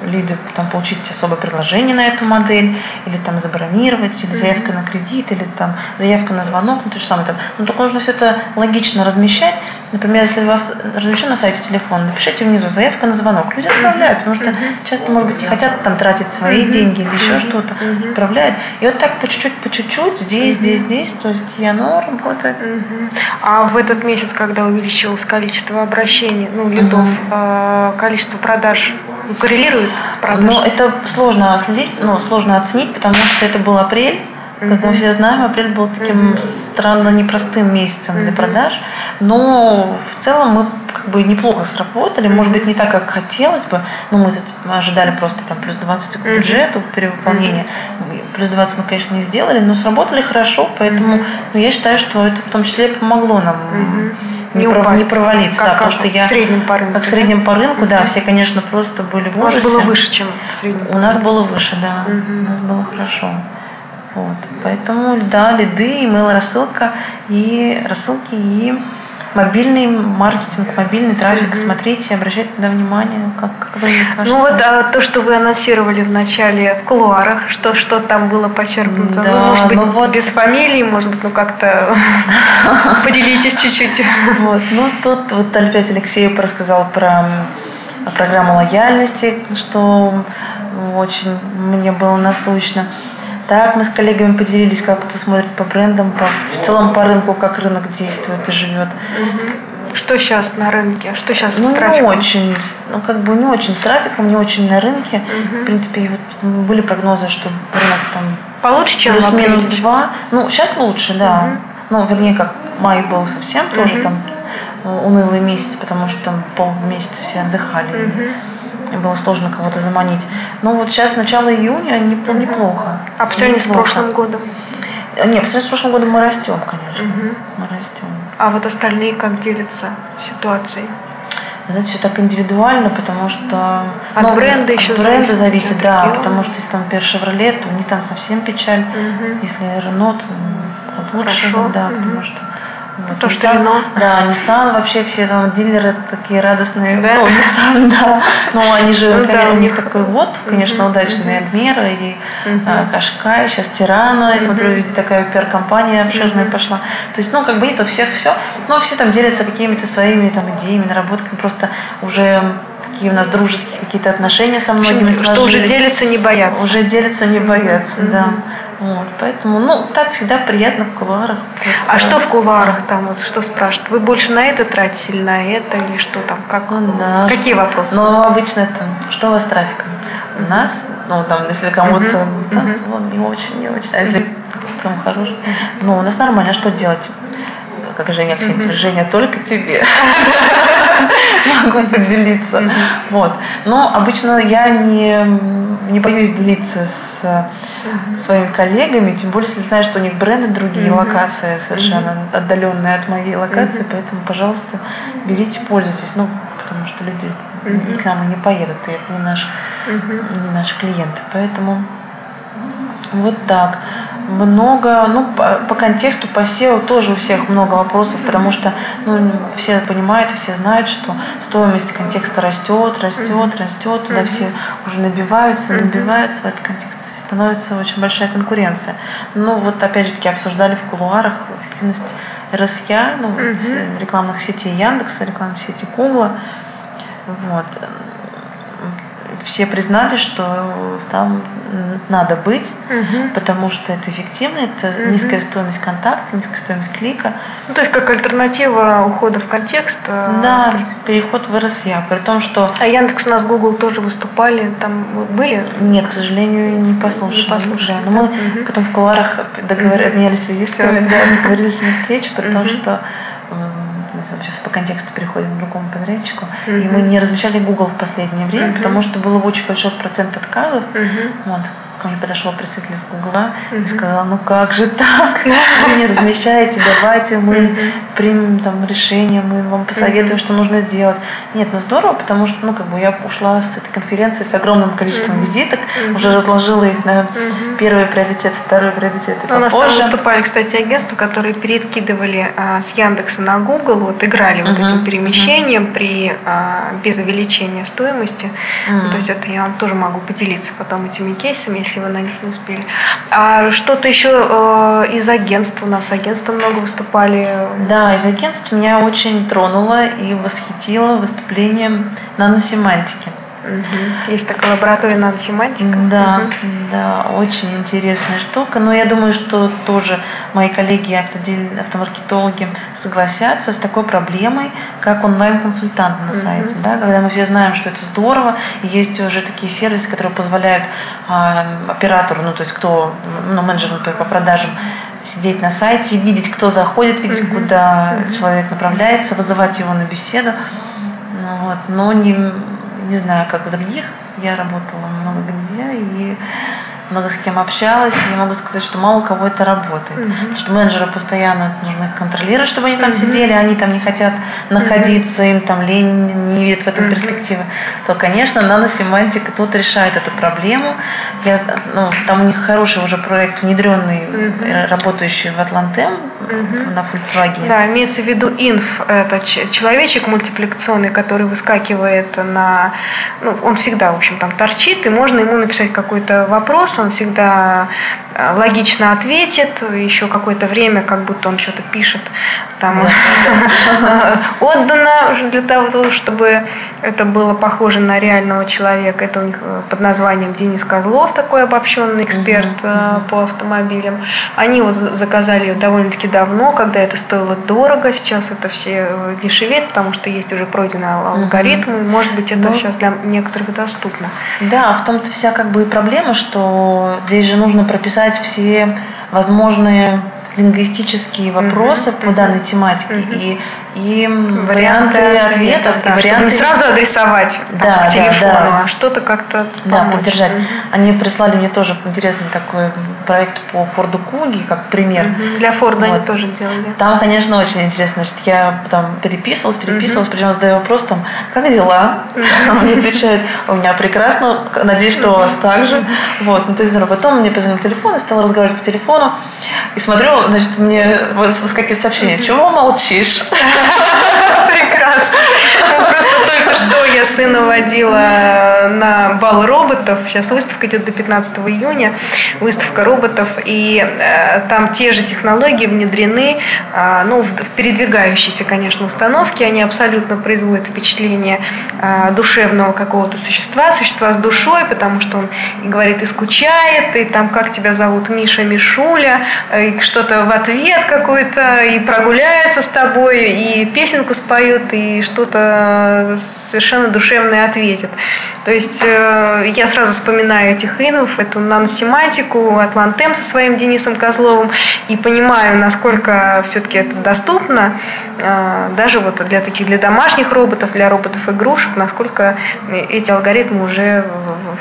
S2: лиды там, получить особое предложение на эту модель, или там забронировать, или заявка на кредит, или там заявка на звонок, ну то же самое. Там. Но только нужно все это логично размещать. Например, если у вас размещен на сайте телефон, напишите внизу заявка на звонок. Люди отправляют, потому что часто, может быть, не хотят там тратить свои деньги или еще что-то. Отправляют. И вот так по чуть-чуть, по чуть-чуть, здесь, здесь, здесь, то есть и оно работает.
S1: А в этот месяц, когда увеличилось количество обращений, ну, лидов, угу. количество продаж коррелирует с продажей?
S2: Ну, это сложно следить, ну, сложно оценить, потому что это был апрель, как мы все знаем, апрель был таким странно непростым месяцем для продаж, но в целом мы как бы неплохо сработали, может быть, не так, как хотелось бы, но мы, ожидали просто там плюс 20 к бюджету перевыполнения, плюс 20 мы, конечно, не сделали, но сработали хорошо, поэтому ну, я считаю, что это в том числе помогло нам не, не, пров, не провалиться, как, да, потому что я
S1: в среднем по рынку,
S2: как в среднем по рынку, да, все, конечно, просто были в
S1: ужасе. У нас было выше, чем в среднем.
S2: У нас было выше, да, у нас было хорошо. Вот. Поэтому, да, лиды, email рассылка и рассылки и мобильный маркетинг, мобильный трафик. Mm-hmm. Смотрите, обращайте туда внимание, как, как вы
S1: кажется. Ну вот а, то, что вы анонсировали в начале в кулуарах, что, что там было подчеркнуто. Да, ну, может быть, ну вот... без фамилии, может быть, ну как-то поделитесь чуть-чуть.
S2: Вот, ну тут вот опять Алексей рассказал про программу лояльности, что очень мне было насущно. Так, мы с коллегами поделились, как кто смотрит по брендам, по, в целом по рынку, как рынок действует и живет.
S1: Что сейчас на рынке? Что сейчас
S2: ну,
S1: с трафиком?
S2: Не очень, ну как бы не очень с трафиком, не очень на рынке. Угу. В принципе, вот были прогнозы, что рынок там
S1: получше, чем
S2: плюс-минус два. Ну сейчас лучше, да. Угу. Ну вернее, как май был совсем угу. тоже там э, унылый месяц, потому что там полмесяца все отдыхали. Угу было сложно кого-то заманить. Но вот сейчас начало июня неплохо.
S1: А по сравнению с прошлым годом?
S2: Нет, по сравнению с прошлым годом мы растем, конечно. Угу. Мы растем.
S1: А вот остальные как делятся ситуацией?
S2: знаете, все так индивидуально, потому что...
S1: От ну, бренда еще
S2: от бренда зависит, зависит да, потому что если там, например, Chevrolet, то у них там совсем печаль. Угу. Если Renault, то лучше, Хорошо. да, угу. потому что
S1: вот. То, что Nissan,
S2: Да, Nissan вообще все там дилеры такие радостные. Да? О, Nissan, да. Ну, они же, ну, конечно, да. у них такой вот, конечно, mm-hmm. удачный Альмера и mm-hmm. а, Кашкай, сейчас Тирана, я смотрю, везде такая пиар-компания обширная пошла. То есть, ну, как бы нет у всех все, но все там делятся какими-то своими там идеями, наработками, просто уже такие у нас дружеские какие-то отношения со многими
S1: Что, что уже делятся, не боятся.
S2: Уже делятся, не боятся, да. Вот, поэтому, ну, так всегда приятно в кулуарах.
S1: А что в кулуарах там, вот что спрашивают? Вы больше на это тратите или на это, или что там? Как,
S2: ну, да,
S1: какие вопросы?
S2: Ну, обычно это, что у вас с трафиком? У нас, ну, там, если кому-то uh-huh, там, uh-huh. не очень, не очень, а если там хороший, ну, у нас нормально, а что делать? Как Женя Аксентьев, Женя, только тебе. могу поделиться. Вот. Но обычно я не, не боюсь делиться с своими коллегами, тем более, если знаю, что у них бренды другие, локации совершенно отдаленные от моей локации, поэтому, пожалуйста, берите, пользуйтесь. Ну, потому что люди и к нам и не поедут, и это не, наш, не наши клиенты. Поэтому вот так много, ну, по, по контексту, по SEO тоже у всех много вопросов, потому что ну, все понимают, все знают, что стоимость контекста растет, растет, растет, туда все уже набиваются, набиваются в этот контекст, становится очень большая конкуренция. Ну, вот опять же таки обсуждали в кулуарах эффективность РСЯ, ну, вот, рекламных сетей Яндекса, рекламных сетей Гугла. Вот все признали, что там надо быть, угу. потому что это эффективно, это угу. низкая стоимость контакта, низкая стоимость клика.
S1: Ну, то есть как альтернатива ухода в контекст.
S2: Э, да, переход в РСЯ, при том, что...
S1: А Яндекс у нас, Google тоже выступали, там были?
S2: Нет, к сожалению, не послушали. Не послушали да. Но мы угу. потом в куларах договор... обменялись визитками, да, договорились на встречу, при том, что сейчас по контексту переходим к другому подрядчику, mm-hmm. и мы не размещали Google в последнее время, mm-hmm. потому что было очень большой процент отказов. Mm-hmm. Вот. Ко мне подошел представитель из Гугла и сказал, ну как же так? Вы не размещаете, давайте мы примем там решение, мы вам посоветуем, что нужно сделать. Нет, ну здорово, потому что ну как бы я ушла с этой конференции с огромным количеством визиток, уже разложила их на первый приоритет, второй приоритет и
S1: У нас там выступали, кстати, агентства, которые перекидывали а, с Яндекса на Google, вот играли вот этим перемещением при а, без увеличения стоимости. То есть это я вам тоже могу поделиться потом этими кейсами, вы на них не успели. А что-то еще э, из агентств у нас агентства много выступали.
S2: Да, из агентств меня очень тронуло и восхитило выступление наносемантики.
S1: Угу. Есть такая лаборатория наносемантика.
S2: Да, угу. да, очень интересная штука. Но я думаю, что тоже мои коллеги автомаркетологи согласятся с такой проблемой, как онлайн-консультант на сайте. Угу. Да, когда мы все знаем, что это здорово, и есть уже такие сервисы, которые позволяют э, оператору, ну то есть кто, ну, менеджеру по, по продажам, сидеть на сайте, видеть, кто заходит, видеть, угу. куда угу. человек направляется, вызывать его на беседу. Ну вот, но не не знаю, как у других, я работала много где и много с кем общалась, и могу сказать, что мало у кого это работает. Mm-hmm. Потому что менеджеры постоянно нужно их контролировать, чтобы они там mm-hmm. сидели, они там не хотят находиться, им там лень, не видят в этом mm-hmm. перспективы. То, конечно, наносемантика тут решает эту проблему. Я, ну, там у них хороший уже проект, внедренный, mm-hmm. работающий в Атлантем, mm-hmm. на Volkswagen.
S1: Да, имеется в виду инф, это человечек мультипликационный, который выскакивает на... Ну, он всегда, в общем, там торчит, и можно ему написать какой-то вопрос, он всегда логично ответит, еще какое-то время, как будто он что-то пишет, там отдано для того, чтобы это было похоже на реального человека. Это у них э, под названием Денис Козлов, такой обобщенный эксперт по автомобилям. Они его заказали довольно-таки давно, когда это стоило дорого. Сейчас это все э, дешевеет, потому что есть уже пройденный алгоритм, и, может быть, это ну, сейчас для некоторых доступно.
S2: Да, в том-то вся как бы проблема, что здесь же нужно прописать все возможные лингвистические вопросы uh-huh, по данной тематике uh-huh. и и варианты, варианты ответов,
S1: да, и варианты... не сразу адресовать там, да, к телефону, да, да. а что-то как-то
S2: да, поддержать. Угу. Они прислали мне тоже интересный такой проект по Форду Куги, как пример.
S1: Угу. Для Форда вот. они тоже делали.
S2: Там, конечно, очень интересно. Значит, я там переписывалась, переписывалась, угу. причем задаю вопрос там, как дела? Он мне отвечает, у меня прекрасно, надеюсь, что у вас так же. Вот, ну, то есть, потом мне позвонил телефон, я стала разговаривать по телефону, и смотрю, значит, мне выскакивает сообщение, чего молчишь?
S1: doing я сына водила на бал роботов. Сейчас выставка идет до 15 июня. Выставка роботов. И э, там те же технологии внедрены э, ну, в передвигающиеся, конечно, установки. Они абсолютно производят впечатление э, душевного какого-то существа, существа с душой, потому что он и говорит, и скучает, и там, как тебя зовут, Миша, Мишуля, и что-то в ответ какой-то, и прогуляется с тобой, и песенку споют, и что-то совершенно душевное ответят. То есть э, я сразу вспоминаю этих инов, эту наносемантику, Атлантем со своим Денисом Козловым, и понимаю, насколько все-таки это доступно, э, даже вот для таких, для домашних роботов, для роботов-игрушек, насколько эти алгоритмы уже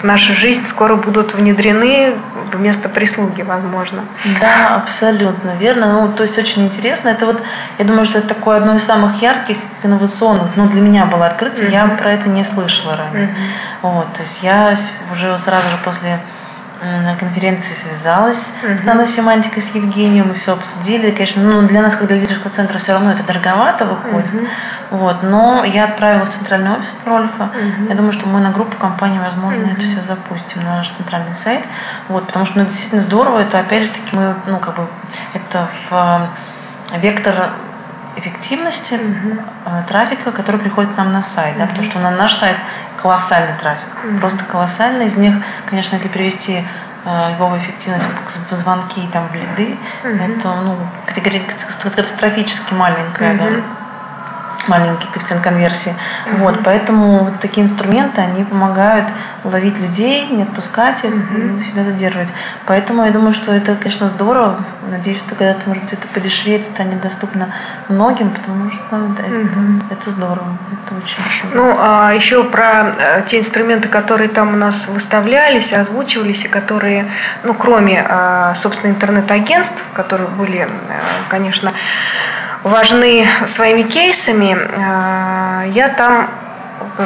S1: в нашу жизнь скоро будут внедрены вместо прислуги, возможно.
S2: Да, абсолютно верно. Ну, то есть очень интересно. Это вот, я думаю, что это такое одно из самых ярких инновационных, ну, для меня было открытие, mm-hmm. я про это не слышала ранее. Mm-hmm. Вот, то есть я уже сразу же после на конференции связалась uh-huh. с наносемантикой, с Евгением, мы все обсудили. Конечно, ну, для нас, как для лидерского центра, все равно это дороговато выходит. Uh-huh. Вот, но я отправила в центральный офис Рольфа. Uh-huh. Я думаю, что мы на группу компании, возможно, uh-huh. это все запустим на наш центральный сайт. Вот, потому что ну, действительно здорово. Это, опять же таки, мы, ну, как бы, это в э, вектор эффективности uh-huh. трафика, который приходит к нам на сайт. Uh-huh. Да, потому что на наш сайт колоссальный трафик, mm-hmm. просто колоссальный. Из них, конечно, если перевести э, его эффективность в звонки там, в лиды, mm-hmm. это ну, категорически катастрофически маленькая. Mm-hmm. Да. Маленький коэффициент конверсии. Mm-hmm. Вот, поэтому вот такие инструменты, они помогают ловить людей, не отпускать их, mm-hmm. себя задерживать. Поэтому я думаю, что это, конечно, здорово. Надеюсь, что когда-то, может быть, это подешевеет, станет доступно многим, потому что да, mm-hmm. это, это здорово. Это очень
S1: Ну, а еще про э, те инструменты, которые там у нас выставлялись, озвучивались, и которые, ну, кроме, а, собственно, интернет-агентств, которые были, э, конечно, важны своими кейсами, э, я там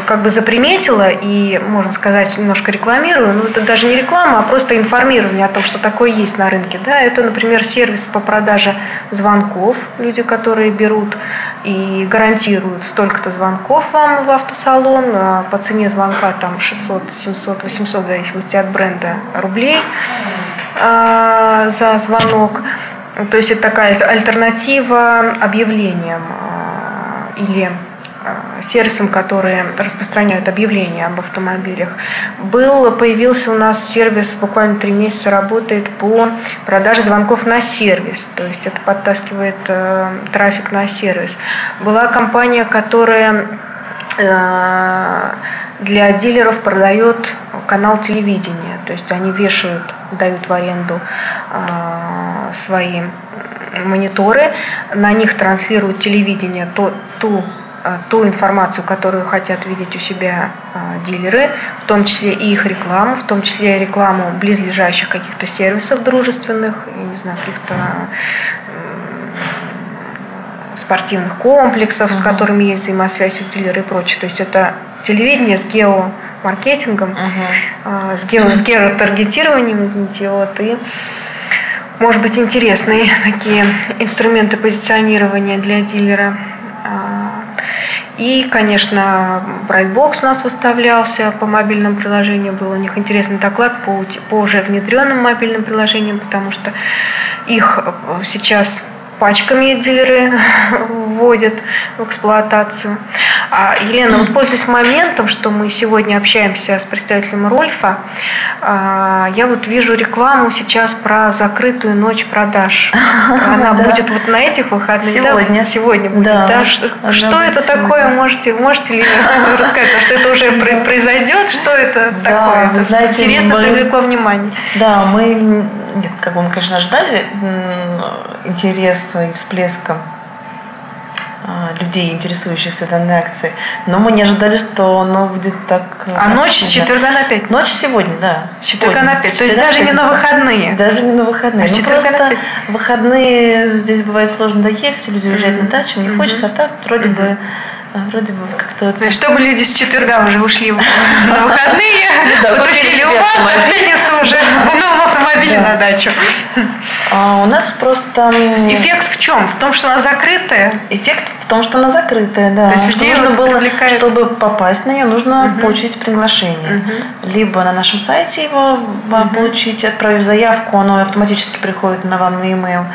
S1: как бы заприметила и, можно сказать, немножко рекламирую, ну это даже не реклама, а просто информирование о том, что такое есть на рынке. Да, это, например, сервис по продаже звонков, люди, которые берут и гарантируют столько-то звонков вам в автосалон, а по цене звонка там 600, 700, 800, в зависимости от бренда, рублей а, за звонок. То есть это такая альтернатива объявлениям а, или а, сервисам, которые распространяют объявления об автомобилях. Был, появился у нас сервис, буквально три месяца работает по продаже звонков на сервис, то есть это подтаскивает э, трафик на сервис. Была компания, которая э, для дилеров продает канал телевидения, то есть они вешают, дают в аренду а, свои мониторы, на них транслируют телевидение то, ту а, ту информацию, которую хотят видеть у себя а, дилеры, в том числе и их рекламу, в том числе рекламу близлежащих каких-то сервисов дружественных, не знаю, каких-то спортивных комплексов, uh-huh. с которыми есть взаимосвязь у дилера и прочее. То есть это телевидение с геомаркетингом, uh-huh. с, гео, с геотаргетированием, извините, вот, и может быть интересные такие инструменты позиционирования для дилера. А, и, конечно, Brightbox у нас выставлялся по мобильным приложениям. Был у них интересный доклад по, по уже внедренным мобильным приложениям, потому что их сейчас пачками дилеры вводят в эксплуатацию. А, Елена, вот пользуясь моментом, что мы сегодня общаемся с представителем Рольфа, а, я вот вижу рекламу сейчас про закрытую ночь продаж. Она да. будет вот на этих выходных.
S2: Сегодня.
S1: Да? Сегодня будет. Да. Да? Что, что это сегодня. такое? Можете, можете ли рассказать? Что это уже произойдет? Что это такое? Знаете, интересно мы... привлекло внимание.
S2: Да, мы, нет, как бы мы, конечно, ожидали интереса и всплеска а, людей, интересующихся данной акцией. Но мы не ожидали, что оно будет так...
S1: А ночь с четверга на пять?
S2: Ночь сегодня, да.
S1: С четверга на пять. То есть даже не на выходные?
S2: Даже не на выходные. А ну, просто на выходные здесь бывает сложно доехать, люди уезжают mm-hmm. на дачу, не mm-hmm. хочется, а так вроде mm-hmm. бы а, вроде бы как-то...
S1: То есть, чтобы люди с четверга уже ушли на выходные, потусили у вас, а в пятницу уже на автомобиле на дачу.
S2: А у нас просто...
S1: Эффект в чем? В том, что она закрытая?
S2: Эффект в том, что она закрытая, да.
S1: То есть людей
S2: нужно было, привлекает... чтобы попасть на нее, нужно угу. получить приглашение. Угу. Либо на нашем сайте его угу. получить, отправив заявку, оно автоматически приходит на вам на e-mail.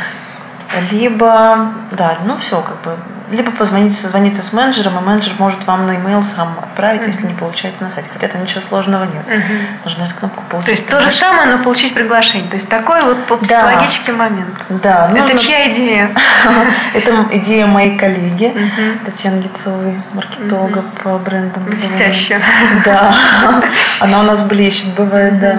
S2: Либо, да, ну все, как бы либо позвонить, созвониться с менеджером, и менеджер может вам на e-mail сам отправить, mm-hmm. если не получается на сайте. Хотя там ничего сложного нет. Mm-hmm. Нужно нажать кнопку
S1: «Получить». То есть то же самое, но получить приглашение. То есть такой вот психологический да. момент.
S2: Да.
S1: Это нужно... чья идея?
S2: Это идея моей коллеги Татьяны Лицовой, маркетолога по брендам.
S1: Блестящая.
S2: Да. Она у нас блещет, бывает, да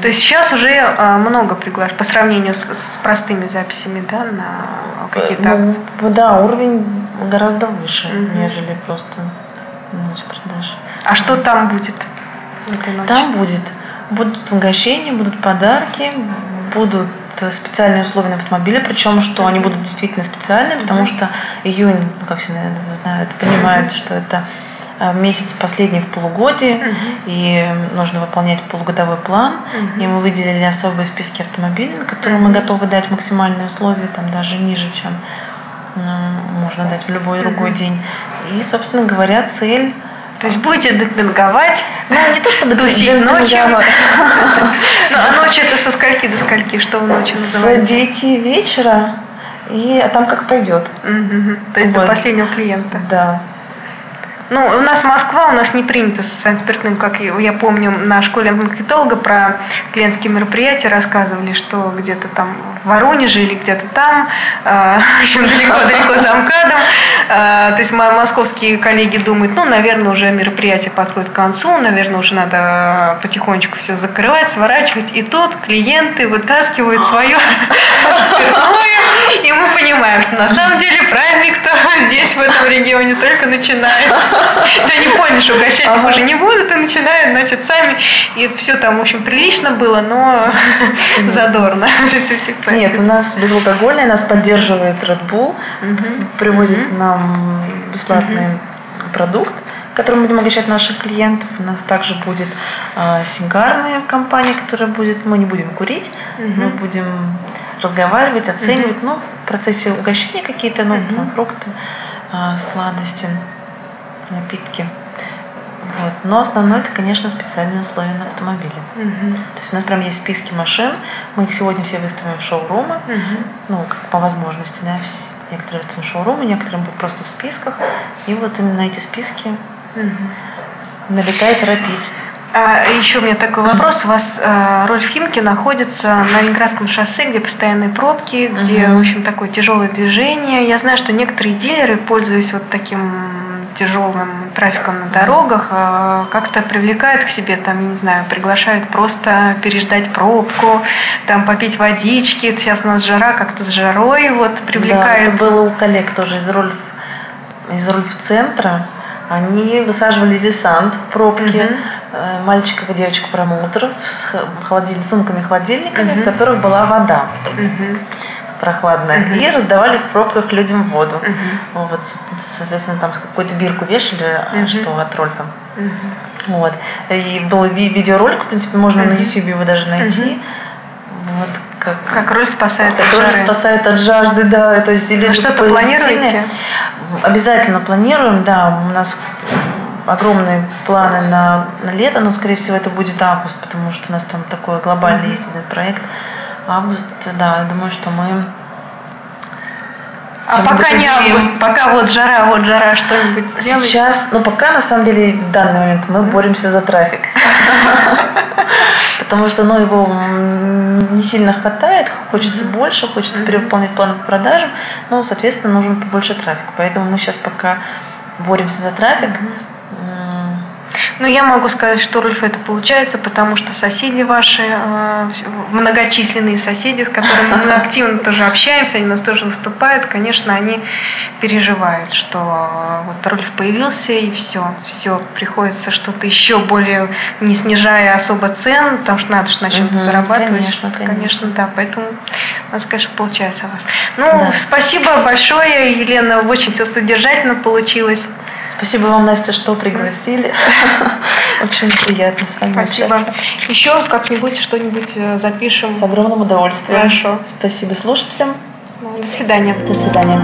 S1: То есть сейчас уже а, много приглашений по сравнению с, с простыми записями, да, на какие-то ну, акции?
S2: Да, уровень гораздо выше, угу. нежели просто ночь продаж.
S1: А что там будет?
S2: Там будет будут угощения, будут подарки, будут специальные условия на автомобиле, причем что они будут действительно специальные, потому что июнь, ну, как все, наверное, знают, понимают, что это месяц последний в полугодии, uh и нужно выполнять полугодовой план. uh И мы выделили особые списки автомобилей, на которые uh мы готовы дать максимальные условия, там даже ниже, чем можно дать в любой другой день. И, собственно говоря, цель
S1: то есть будете демпинговать,
S2: ну не то чтобы
S1: тусить ночью. Ну а ночью это со скольки до скольки? Что вы ночью называете?
S2: С 9 вечера, и а там как пойдет.
S1: То есть до последнего клиента.
S2: Да.
S1: Ну, у нас Москва, у нас не принято со своим спиртным, как я помню, на школе маркетолога про клиентские мероприятия рассказывали, что где-то там в Воронеже или где-то там, э, общем, далеко-далеко за МКАДом. Э, то есть московские коллеги думают, ну, наверное, уже мероприятие подходит к концу, наверное, уже надо потихонечку все закрывать, сворачивать. И тут клиенты вытаскивают свое спиртное, и мы понимаем, что на самом деле праздник-то здесь, в этом регионе, только начинается. Все, они поняли, что угощать их уже не будут, и начинают, значит, сами. И все там, в общем, прилично было, но задорно.
S2: Нет, у нас безалкогольное, нас поддерживает Red Bull, привозит нам бесплатный продукт которым будем угощать наших клиентов. У нас также будет э, сигарная компания, которая будет, мы не будем курить, угу. мы будем разговаривать, оценивать, угу. ну, в процессе угощения какие-то, ну, угу. фрукты, э, сладости, напитки. Вот. Но основное это, конечно, специальные условия на автомобиле. Угу. То есть у нас прям есть списки машин, мы их сегодня все выставим в шоурумы, угу. ну, как по возможности, да, все, некоторые выставим в шоурумы, некоторые будут просто в списках. И вот именно эти списки угу. налетает рапис.
S1: А еще у меня такой вопрос. У вас э, Рольф Химки находится на Ленинградском шоссе, где постоянные пробки, где, угу. в общем, такое тяжелое движение. Я знаю, что некоторые дилеры, пользуясь вот таким тяжелым трафиком на дорогах, э, как-то привлекают к себе, там, не знаю, приглашают просто переждать пробку, там попить водички. Сейчас у нас жара, как-то с жарой вот привлекает.
S2: Да, это было у коллег тоже из Рольф, из Рольф центра они высаживали десант в пробке, угу. мальчиков и девочек-промоутеров с холодиль... сумками-холодильниками, угу. в которых была вода. Угу прохладная, uh-huh. и раздавали в пробках людям воду. Uh-huh. Вот, соответственно, там какую-то бирку вешали, uh-huh. что от Рольфа. Uh-huh. Вот. И был ви- видеоролик, в принципе, можно uh-huh. на YouTube его даже найти. Uh-huh.
S1: Вот, как, как Роль спасает
S2: как от жары. спасает от жажды, да. То есть,
S1: или что-то планируете?
S2: Обязательно планируем, да. У нас огромные планы на, на лето, но, скорее всего, это будет август, потому что у нас там такой глобальный mm-hmm. есть этот проект. Август, да, я думаю, что мы
S1: а пока не август, пока вот жара, вот жара, что-нибудь
S2: сделать? Сейчас, ну пока на самом деле в данный момент мы боремся за трафик. Потому что ну, его не сильно хватает, хочется больше, хочется перевыполнять план по продажам, но, соответственно, нужен побольше трафика. Поэтому мы сейчас пока боремся за трафик,
S1: ну, я могу сказать, что Рульф это получается, потому что соседи ваши, э, многочисленные соседи, с которыми мы активно тоже общаемся, они нас тоже выступают, конечно, они переживают, что э, вот Рульф появился и все, все, приходится что-то еще более, не снижая особо цен, потому что надо же на чем-то угу, зарабатывать.
S2: Конечно, конечно.
S1: конечно, да, поэтому у нас, конечно, получается у вас. Ну, да. спасибо большое, Елена, очень все содержательно получилось.
S2: Спасибо вам, Настя, что пригласили. Очень приятно с вами
S1: Спасибо. Общаться. Еще как-нибудь что-нибудь э, запишем.
S2: С огромным удовольствием.
S1: Хорошо.
S2: Спасибо слушателям.
S1: До свидания.
S2: До свидания.